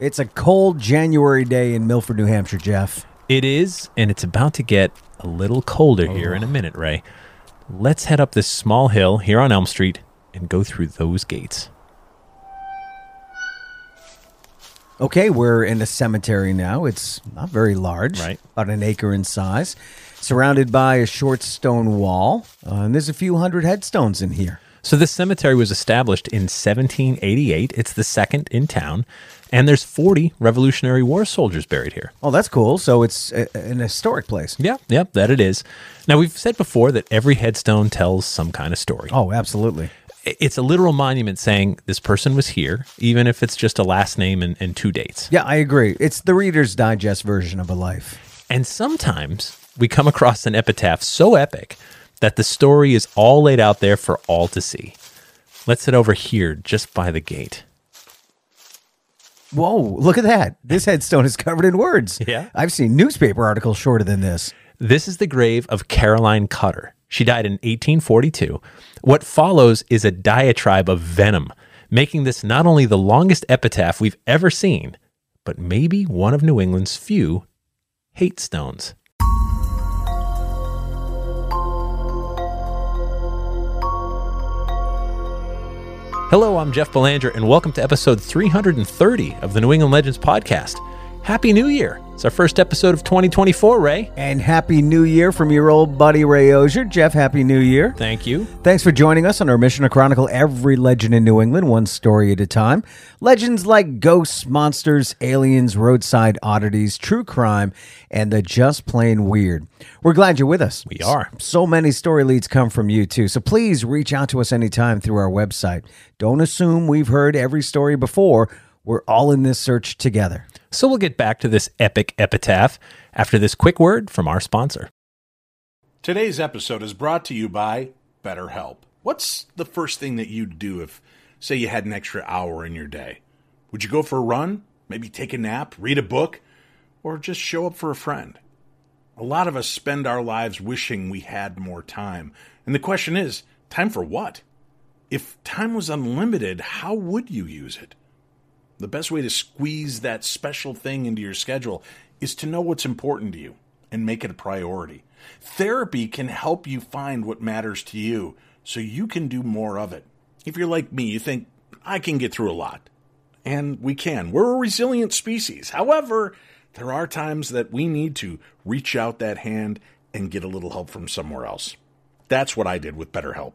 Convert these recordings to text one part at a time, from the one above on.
It's a cold January day in Milford, New Hampshire, Jeff. It is, and it's about to get a little colder here in a minute, Ray. Let's head up this small hill here on Elm Street and go through those gates. Okay, we're in a cemetery now. It's not very large, Right. about an acre in size, surrounded by a short stone wall. Uh, and there's a few hundred headstones in here. So this cemetery was established in 1788. It's the second in town, and there's 40 Revolutionary War soldiers buried here. Oh, that's cool. So it's a, an historic place. Yeah, yep, that it is. Now we've said before that every headstone tells some kind of story. Oh, absolutely. It's a literal monument saying this person was here, even if it's just a last name and, and two dates. Yeah, I agree. It's the Reader's Digest version of a life. And sometimes we come across an epitaph so epic that the story is all laid out there for all to see. Let's head over here just by the gate. Whoa, look at that. This headstone is covered in words. Yeah. I've seen newspaper articles shorter than this. This is the grave of Caroline Cutter. She died in 1842. What follows is a diatribe of venom, making this not only the longest epitaph we've ever seen, but maybe one of New England's few hate stones. Hello, I'm Jeff Belanger, and welcome to episode 330 of the New England Legends podcast. Happy New Year! It's our first episode of 2024, Ray. And Happy New Year from your old buddy Ray Auger. Jeff, Happy New Year. Thank you. Thanks for joining us on our mission to chronicle every legend in New England, one story at a time. Legends like ghosts, monsters, aliens, roadside oddities, true crime, and the just plain weird. We're glad you're with us. We are. So many story leads come from you, too. So please reach out to us anytime through our website. Don't assume we've heard every story before. We're all in this search together. So we'll get back to this epic epitaph after this quick word from our sponsor. Today's episode is brought to you by BetterHelp. What's the first thing that you'd do if, say, you had an extra hour in your day? Would you go for a run? Maybe take a nap, read a book, or just show up for a friend? A lot of us spend our lives wishing we had more time. And the question is time for what? If time was unlimited, how would you use it? The best way to squeeze that special thing into your schedule is to know what's important to you and make it a priority. Therapy can help you find what matters to you so you can do more of it. If you're like me, you think, I can get through a lot. And we can. We're a resilient species. However, there are times that we need to reach out that hand and get a little help from somewhere else. That's what I did with BetterHelp.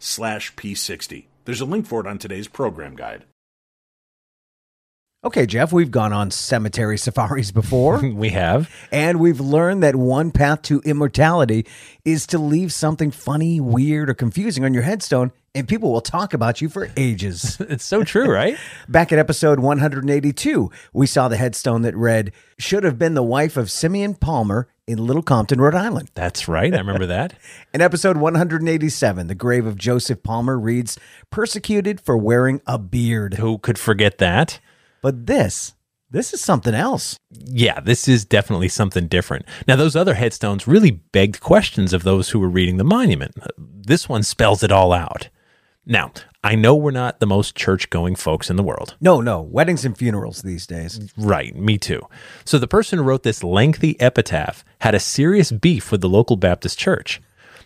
slash p60 there's a link for it on today's program guide Okay, Jeff, we've gone on cemetery safaris before. We have. And we've learned that one path to immortality is to leave something funny, weird, or confusing on your headstone, and people will talk about you for ages. It's so true, right? Back in episode 182, we saw the headstone that read, Should have been the wife of Simeon Palmer in Little Compton, Rhode Island. That's right. I remember that. In episode 187, the grave of Joseph Palmer reads, Persecuted for wearing a beard. Who could forget that? But this, this is something else. Yeah, this is definitely something different. Now, those other headstones really begged questions of those who were reading the monument. This one spells it all out. Now, I know we're not the most church going folks in the world. No, no, weddings and funerals these days. Right, me too. So the person who wrote this lengthy epitaph had a serious beef with the local Baptist church.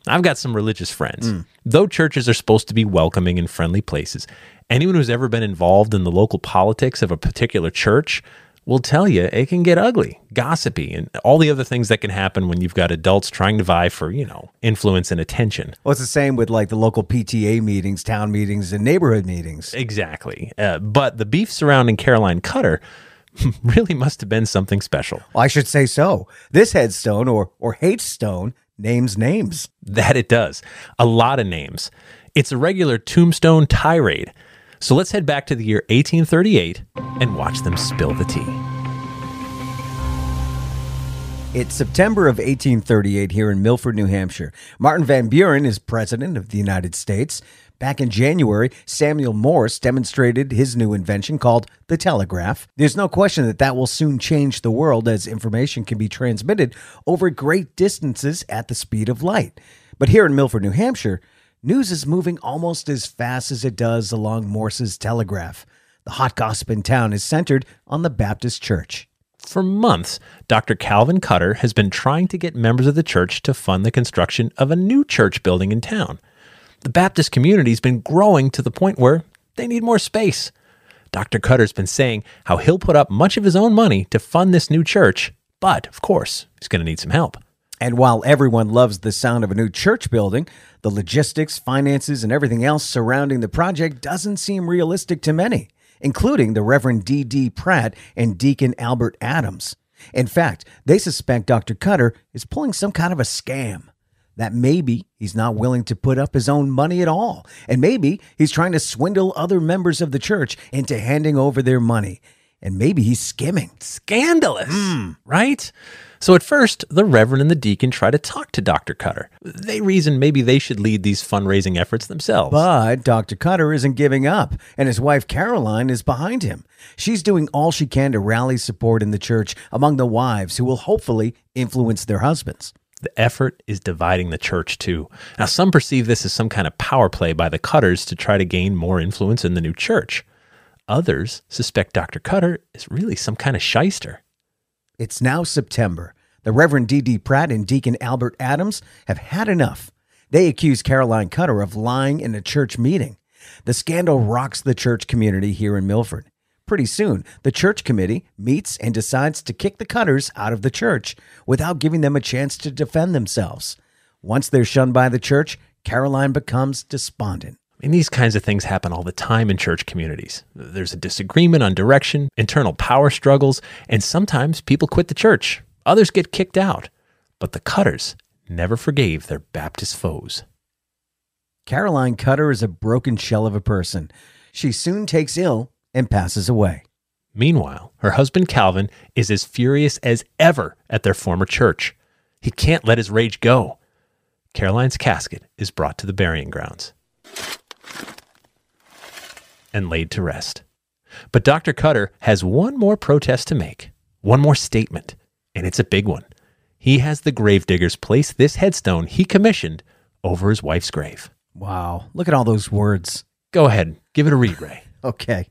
I've got some religious friends. Mm. Though churches are supposed to be welcoming and friendly places, anyone who's ever been involved in the local politics of a particular church will tell you it can get ugly, gossipy, and all the other things that can happen when you've got adults trying to vie for, you know, influence and attention. Well, it's the same with like the local PTA meetings, town meetings, and neighborhood meetings. Exactly. Uh, but the beef surrounding Caroline Cutter really must have been something special. Well, I should say so. This headstone or or hate stone names names. That it does. A lot of names. It's a regular tombstone tirade. So let's head back to the year 1838 and watch them spill the tea. It's September of 1838 here in Milford, New Hampshire. Martin Van Buren is president of the United States. Back in January, Samuel Morse demonstrated his new invention called the telegraph. There's no question that that will soon change the world as information can be transmitted over great distances at the speed of light. But here in Milford, New Hampshire, news is moving almost as fast as it does along Morse's telegraph. The hot gossip in town is centered on the Baptist Church. For months, Dr. Calvin Cutter has been trying to get members of the church to fund the construction of a new church building in town. The Baptist community's been growing to the point where they need more space. Dr. Cutter's been saying how he'll put up much of his own money to fund this new church, but of course, he's going to need some help. And while everyone loves the sound of a new church building, the logistics, finances, and everything else surrounding the project doesn't seem realistic to many, including the Reverend D. D. Pratt and Deacon Albert Adams. In fact, they suspect Dr. Cutter is pulling some kind of a scam. That maybe he's not willing to put up his own money at all. And maybe he's trying to swindle other members of the church into handing over their money. And maybe he's skimming. Scandalous, hmm. right? So at first, the Reverend and the deacon try to talk to Dr. Cutter. They reason maybe they should lead these fundraising efforts themselves. But Dr. Cutter isn't giving up, and his wife Caroline is behind him. She's doing all she can to rally support in the church among the wives who will hopefully influence their husbands. the effort is dividing the church too. Now, some perceive this as some kind of power play by the Cutters to try to gain more influence in the new church. Others suspect Dr. Cutter is really some kind of shyster. It's now September. The Reverend D. D. Pratt and Deacon Albert Adams have had enough. They accuse Caroline Cutter of lying in a church meeting. The scandal rocks the church community here in Milford. Pretty soon, the church committee meets and decides to kick the Cutters out of the church without giving them a chance to defend themselves. Once they're shunned by the church, Caroline becomes despondent. Mean, these kinds of things happen all the time in church communities. There's a disagreement on direction, internal power struggles, and sometimes people quit the church. Others get kicked out. But the Cutters never forgave their Baptist foes. Caroline Cutter is a broken shell of a person. She soon takes ill and passes away. Meanwhile, her husband Calvin is as furious as ever at their former church. He can't let his rage go. Caroline's casket is brought to the burying grounds and laid to rest. But Dr. Cutter has one more protest to make, one more statement, and it's a big one. He has the gravediggers place this headstone he commissioned over his wife's grave. Wow, look at all those words. Go ahead, give it a read, Ray. Okay.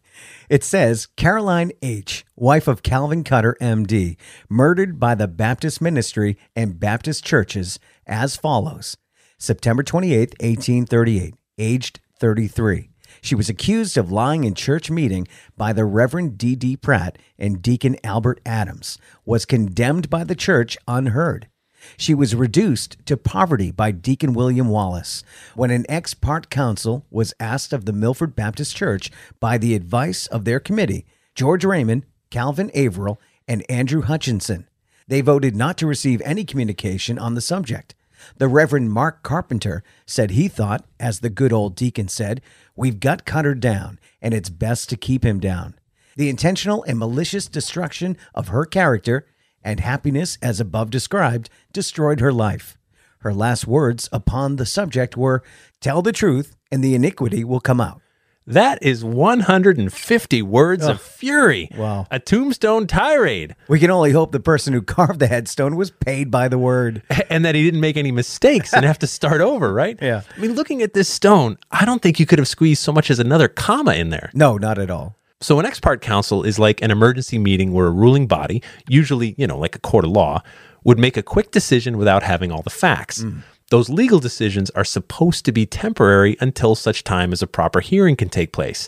It says Caroline H., wife of Calvin Cutter, MD, murdered by the Baptist ministry and Baptist churches as follows September 28, 1838, aged 33. She was accused of lying in church meeting by the Reverend D. D. Pratt and Deacon Albert Adams, was condemned by the church unheard. She was reduced to poverty by Deacon William Wallace when an ex part council was asked of the Milford Baptist Church by the advice of their committee, George Raymond, Calvin Averill, and Andrew Hutchinson. They voted not to receive any communication on the subject. The Reverend Mark Carpenter said he thought, as the good old deacon said, We've got Cutter down, and it's best to keep him down. The intentional and malicious destruction of her character and happiness, as above described, destroyed her life. Her last words upon the subject were, Tell the truth, and the iniquity will come out. That is 150 words of fury. Wow. A tombstone tirade. We can only hope the person who carved the headstone was paid by the word. And that he didn't make any mistakes and have to start over, right? Yeah. I mean, looking at this stone, I don't think you could have squeezed so much as another comma in there. No, not at all. So an ex part council is like an emergency meeting where a ruling body, usually, you know, like a court of law, would make a quick decision without having all the facts. Mm. Those legal decisions are supposed to be temporary until such time as a proper hearing can take place.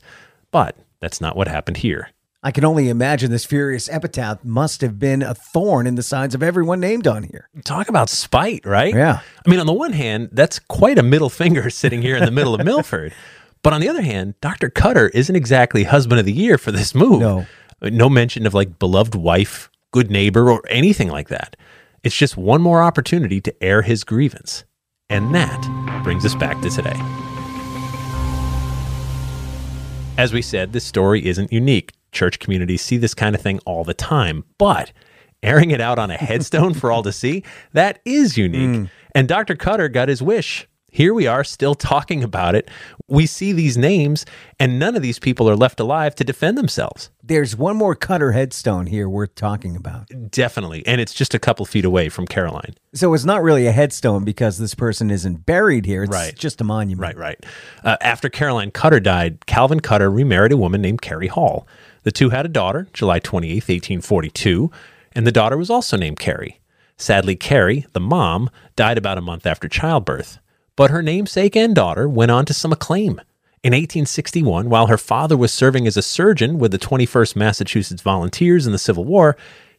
But that's not what happened here. I can only imagine this furious epitaph must have been a thorn in the sides of everyone named on here. Talk about spite, right? Yeah. I mean, on the one hand, that's quite a middle finger sitting here in the middle of Milford. But on the other hand, Dr. Cutter isn't exactly husband of the year for this move. No. No mention of like beloved wife, good neighbor, or anything like that. It's just one more opportunity to air his grievance. And that brings us back to today. As we said, this story isn't unique. Church communities see this kind of thing all the time, but airing it out on a headstone for all to see, that is unique. Hmm. And Dr. Cutter got his wish. Here we are still talking about it. We see these names, and none of these people are left alive to defend themselves. There's one more Cutter headstone here worth talking about. Definitely. And it's just a couple feet away from Caroline. So it's not really a headstone because this person isn't buried here. It's Right. just a monument. Right, right. Uh, after Caroline Cutter died, Calvin Cutter remarried a woman named Carrie Hall. The two had a daughter, July 28th, 1842, and the daughter was also named Carrie. Sadly, Carrie, the mom, died about a month after childbirth, but her namesake and daughter went on to some acclaim. In 1861, while her father was serving as a surgeon with the 21st Massachusetts Volunteers in the Civil War,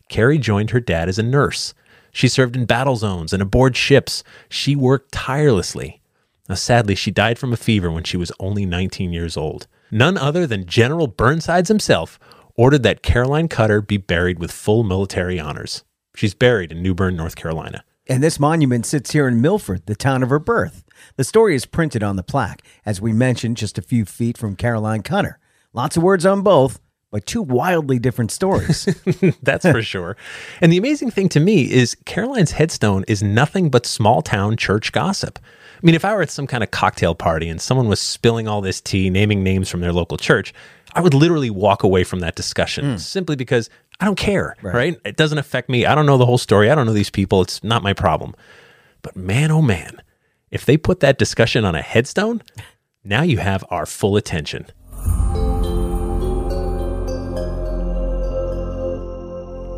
Carrie joined her dad as a nurse. She served in battle zones and aboard ships. She worked tirelessly. Now, sadly, she died from a fever when she was only 19 years old. None other than General Burnsides himself ordered that Caroline Cutter be buried with full military honors. She's buried in New Bern, North Carolina. And this monument sits here in Milford, the town of her birth. The story is printed on the plaque, as we mentioned, just a few feet from Caroline Cutter. Lots of words on both, but two wildly different stories. That's for sure. And the amazing thing to me is Caroline's headstone is nothing but small town church gossip. I mean, if I were at some kind of cocktail party and someone was spilling all this tea, naming names from their local church, I would literally walk away from that discussion mm. simply because I don't care, right. It doesn't affect me. I don't know the whole story. I don't know these people. It's not my problem. But man, oh man, if they put that discussion on a headstone, now you have our full attention.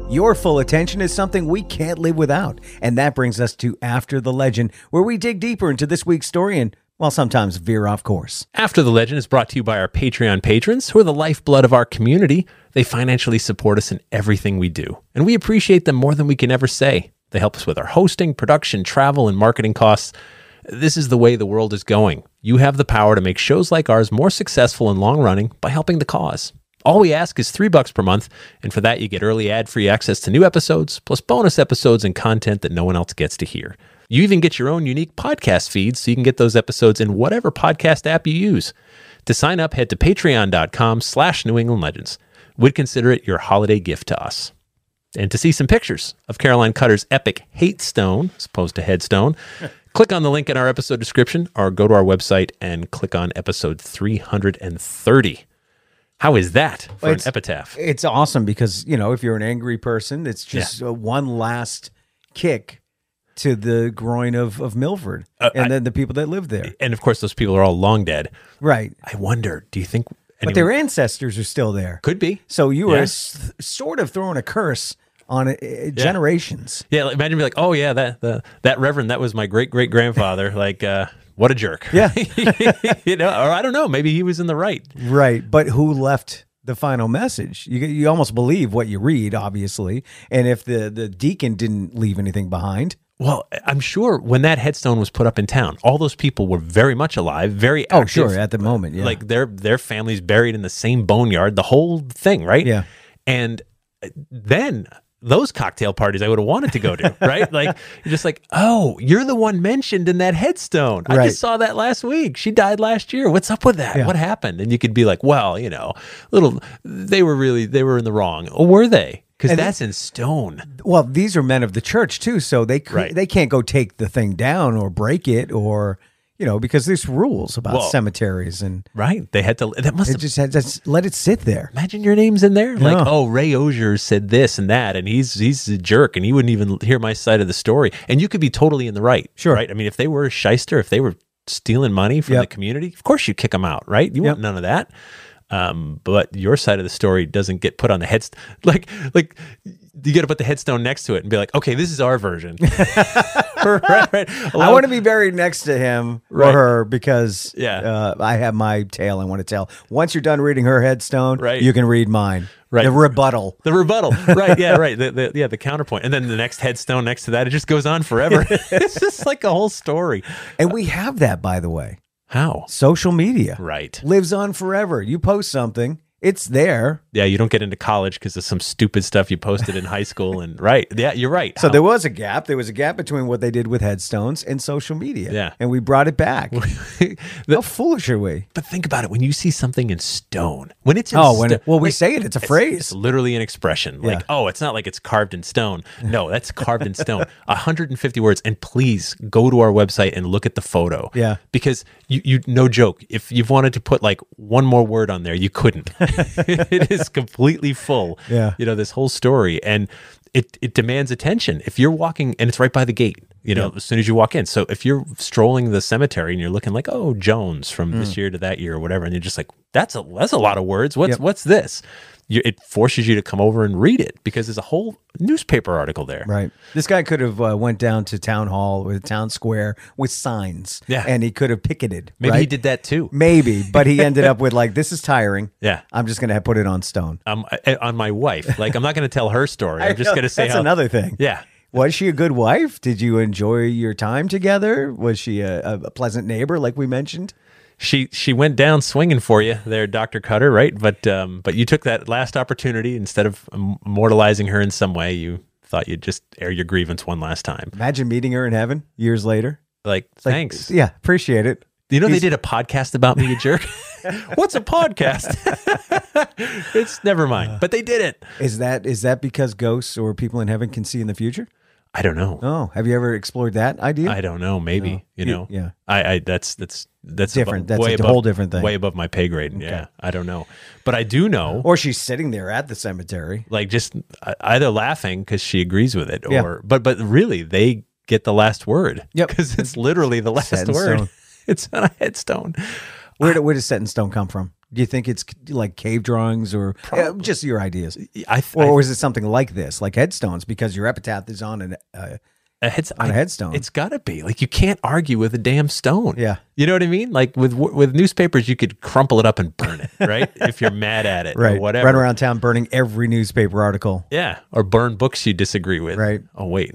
Your full attention is something we can't live without. And that brings us to After the Legend, where we dig deeper into this week's story and, well, sometimes veer off course. After the Legend is brought to you by our Patreon patrons, who are the lifeblood of our community. They financially support us in everything we do, and we appreciate them more than we can ever say. They help us with our hosting, production, travel, and marketing costs. This is the way the world is going. You have the power to make shows like ours more successful and long running by helping the cause. All we ask is three bucks per month, and for that you get early ad-free access to new episodes, plus bonus episodes and content that no one else gets to hear. You even get your own unique podcast feed so you can get those episodes in whatever podcast app you use. To sign up, head to patreon.com slash New England Legends. We'd consider it your holiday gift to us. And to see some pictures of Caroline Cutter's epic hate stone, as opposed to headstone, click on the link in our episode description or go to our website and click on episode 330. How is that for Well, an epitaph? It's awesome because, you know, if you're an angry person, it's just uh, one last kick to the groin of, of Milford and then the people that live there. And of course, those people are all long dead. Right. I wonder, do you think But their ancestors are still there. could be? So you Yeah. are s- sort of throwing a curse on uh, generations. Yeah, like, imagine be like, oh yeah, that the, that reverend, that was my great great grandfather. like, uh, what a jerk. Yeah. you know, or I don't know, maybe he was in the right. Right. But who left the final message? You, you almost believe what you read, obviously. And if the, the deacon didn't leave anything behind, Well, I'm sure when that headstone was put up in town, all those people were very much alive, very oh, sure, at the moment, yeah. Like their their families buried in the same boneyard, the whole thing, right? Yeah. And then those cocktail parties I would have wanted to go to, right? like you're just like, oh, you're the one mentioned in that headstone. I Right. just saw that last week. She died last year. What's up with that? Yeah. What happened? And you could be like, well, you know, little they were really they were in the wrong. Or were they? Because that's in stone. well, these are men of the church too, so they c- Right. they can't go take the thing down or break it or you know because there's rules about Well, cemeteries and Right. They had to that must it have just had let it sit there. Imagine your name's in there. Like, Yeah. oh, Ray Auger said this and that, and he's he's a jerk, and he wouldn't even hear my side of the story. And you could be totally in the right. Sure. Right. I mean, if they were a shyster, if they were stealing money from Yep. the community, of course you kick them out, right? You want none of that. Um, but your side of the story doesn't get put on the head. Like, like you got to put the headstone next to it and be like, okay, this is our version. right, right. I want to be buried next to him Right. or her because Yeah. uh, I have my tale I want to tell. Once you're done reading her headstone, Right. you can read mine. Right. The rebuttal. The rebuttal, right? Yeah, right. The, the, yeah, the counterpoint, and then the next headstone next to that. It just goes on forever. it's just like a whole story. And we have that, by the way. How? Social media Right. lives on forever. You post something, it's there. Yeah, you don't get into college because of some stupid stuff you posted in high school, and right. Yeah, you're right. So there was a gap. There was a gap between what they did with headstones and social media. Yeah. And we brought it back. The- How foolish are we? but think about it. When you see something in stone, when it's in Oh, when well, we like, say it. It's a It's phrase. It's literally an expression. Like, Yeah. oh, it's not like it's carved in stone. No, that's carved in stone. 150 words. And please go to our website and look at the photo. Yeah. Because you, you no joke. If you've wanted to put like one more word on there, you couldn't. it is completely full. Yeah. You know, this whole story. And it, it demands attention. If you're walking and it's right by the gate, you know, as soon as you walk in. So if you're strolling the cemetery and you're looking like, oh, Jones from this mm. year to that year or whatever, and you're just like, that's a that's a lot of words. What's Yep. what's this? You, it forces you to come over and read it because there's a whole newspaper article there. Right. This guy could have uh, went down to town hall or town square with signs. Yeah. And he could have picketed. Maybe he did that too. Maybe, but he ended up with like, this is tiring. Yeah. I'm just going to put it on stone. Um, on my wife. Like I'm not going to tell her story. I'm just going to say That's how, another thing. Yeah. Was she a good wife? Did you enjoy your time together? Was she a, a pleasant neighbor, like we mentioned? She she went down swinging for you there, Doctor Cutter, right? But um, but you took that last opportunity instead of immortalizing her in some way. You thought you'd just air your grievance one last time. Imagine meeting her in heaven years later. Like, Like, thanks. Yeah, appreciate it. You know they did a podcast about me, you jerk. What's a podcast? it's never mind, but they did it. Is that is that because ghosts or people in heaven can see in the future? I don't know. Oh, have you ever explored that idea? I don't know. Maybe No. you You- know. yeah. I, I that's that's that's Different. above- That's a above- whole different thing. Way above my pay grade. Yeah. I don't know, but I do know. or she's sitting there at the cemetery. like just uh, either laughing because she agrees with it, or Yeah. but but really they get the last word. Yep. because it's literally the last Set word. It's on a headstone. Where, do- where does set in stone come from? Do you think it's like cave drawings or uh, just your ideas? I, th- Or is it something like this, like headstones, because your epitaph is on an uh, a heads- on a headstone? It's got to be like you can't argue with a damn stone. Yeah. you know what I mean. Like with with newspapers, you could crumple it up and burn it, right? if you're mad at it, right. Or whatever. Run around town burning every newspaper article. Yeah, or burn books you disagree with. Right. Oh wait,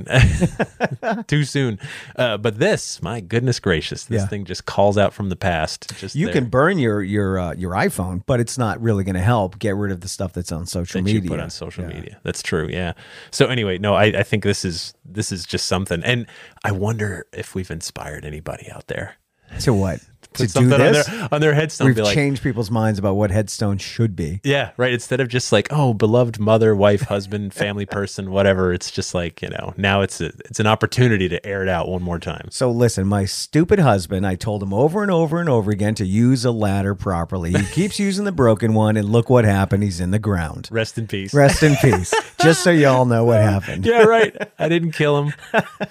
too soon. Uh, but this, my goodness gracious, this Yeah. thing just calls out from the past. Just You there. can burn your your uh, your iPhone, but it's not really going to help get rid of the stuff that's on social that media. you put on social media. That's true. Yeah. So anyway, no, I, I think this is this is just something, and I wonder if we've inspired anybody out there To what? To do this? on their on their headstone. We've be like, changed people's minds about what headstones should be. yeah, right. Instead of just like, oh, beloved mother, wife, husband, family person, whatever. It's just like you know. Now it's a it's an opportunity to air it out one more time. So listen, my stupid husband, I told him over and over and over again to use a ladder properly. He keeps using the broken one, and look what happened. He's in the ground. Rest in peace. Rest in peace. Just so y'all know what happened. yeah, right. I didn't kill him.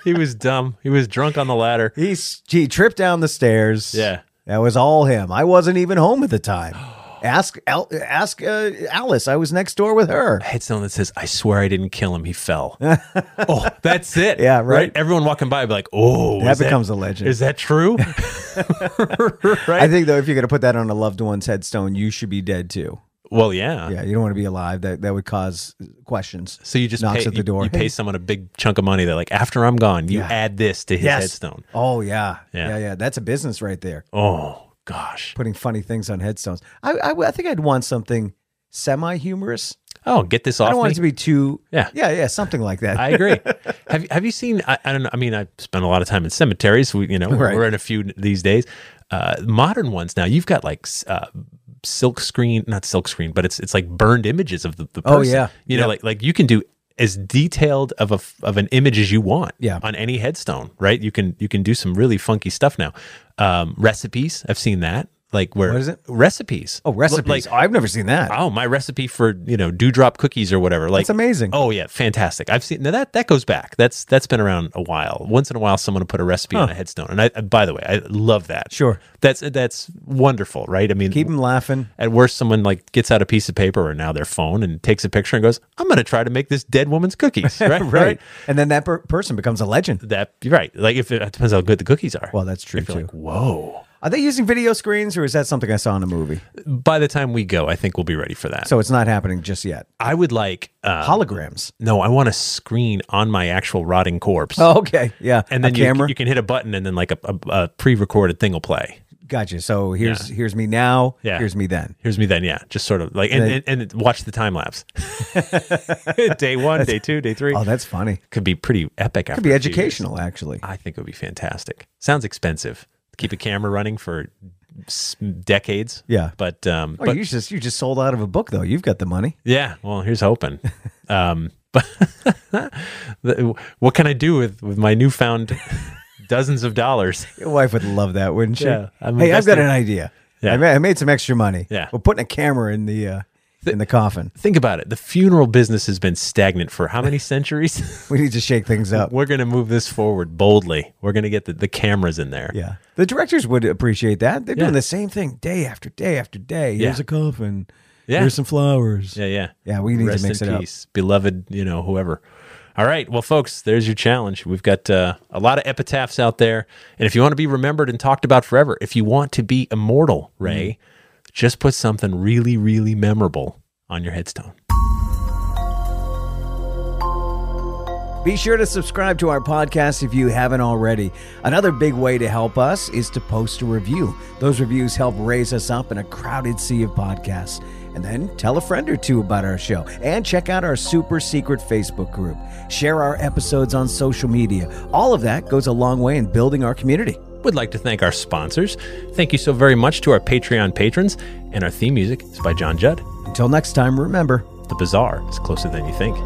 He was dumb. He was drunk on the ladder. He's he tripped down the stairs. Yeah. That was all him. I wasn't even home at the time. Ask Al, ask uh, Alice. I was next door with her. Headstone that says, I swear I didn't kill him. He fell. oh, that's it. Yeah, right. Everyone walking by would be like, oh, that becomes a legend. Is that true? right. I think though, if you're gonna put that on a loved one's headstone, you should be dead too. Well, yeah. Yeah, you don't want to be alive. That that would cause questions. So you just Knocks pay, at the you- door. You, pay someone a big chunk of money. They're like, after I'm gone, you Yeah. add this to his headstone. Oh yeah. Yeah. yeah, yeah. That's a business right there. Oh gosh. Putting funny things on headstones. I I, I think I'd want something semi humorous. Oh, get this off! I don't me. want it to be too. Yeah. yeah, yeah. Something like that. I agree. have Have you seen? I, I don't know. I mean, I spent a lot of time in cemeteries. We, you know, Right. we're in a few these days. Uh, modern ones now. You've got like uh, silk screen, not silk screen, but it's it's like burned images of the, the person. Oh, yeah. You know, Yep. like like you can do as detailed of a of an image as you want. Yeah. On any headstone, right? You can you can do some really funky stuff now. Um, recipes. I've seen that. Like where What is it? Recipes. oh, recipes. Like oh, I've never seen that. oh, my recipe for you know dewdrop cookies or whatever. Like That's amazing. Oh yeah, fantastic. I've seen now that that goes back. That's that's been around a while. Once in a while, someone will put a recipe on a headstone, and I, I- by the way, I love that. Sure. that's that's wonderful, right? I mean, Keep them laughing. at worst, someone like gets out a piece of paper or now their phone and takes a picture and goes, "I'm going to try to make this dead woman's cookies." Right, Right. And then that per- person becomes a legend. That you're right. Like if it, it depends how good the cookies are. Well, that's true If you're too. like, whoa, Are they using video screens or is that something I saw in a movie? By the time we go, I think we'll be ready for that. So it's not happening just yet. I would like uh, Holograms. no, I want a screen on my actual rotting corpse. Oh, okay. Yeah. and then a you, camera. you can hit a button and then like a, a, a pre-recorded thing will play. gotcha. So here's here's me now. Yeah. Here's me then. Here's me then, yeah, just sort of like and, then- and, and watch the time lapse. day one, day two, day three Oh, that's funny. could be pretty epic. Could be educational, actually. I think it would be fantastic. Sounds expensive. Keep a camera running for decades. Yeah. but um, Oh, but you just you just sold out of a book though. You've got the money. yeah. Well, here's hoping. um, but what can I do with with my newfound dozens of dollars? Your wife would love that, wouldn't she? Yeah, I'm hey, I've got an idea. Yeah. I, ma- I made some extra money. Yeah. We're putting a camera in the uh, in the coffin. Think about it. The funeral business has been stagnant for how many centuries? We need to shake things up. We're going to move this forward boldly. We're going to get the, the cameras in there. Yeah. The directors would appreciate that. They're Yeah. doing the same thing day after day after day. Here's Yeah. a coffin. Yeah. Here's some flowers. Yeah, yeah. Yeah, we need to mix in it up. beloved, you know, whoever. All right, well, folks, there's your challenge. We've got uh, a lot of epitaphs out there, and if you want to be remembered and talked about forever, if you want to be immortal, Ray, Mm-hmm. Just put something really, really memorable on your headstone. Be sure to subscribe to our podcast if you haven't already. Another big way to help us is to post a review. Those reviews help raise us up in a crowded sea of podcasts. And then tell a friend or two about our show and check out our super secret Facebook group. Share our episodes on social media. All of that goes a long way in building our community. Would like to thank our sponsors. Thank you so very much to our Patreon patrons, and our theme music is by John Judd. Until next time, remember The Bizarre is closer than you think.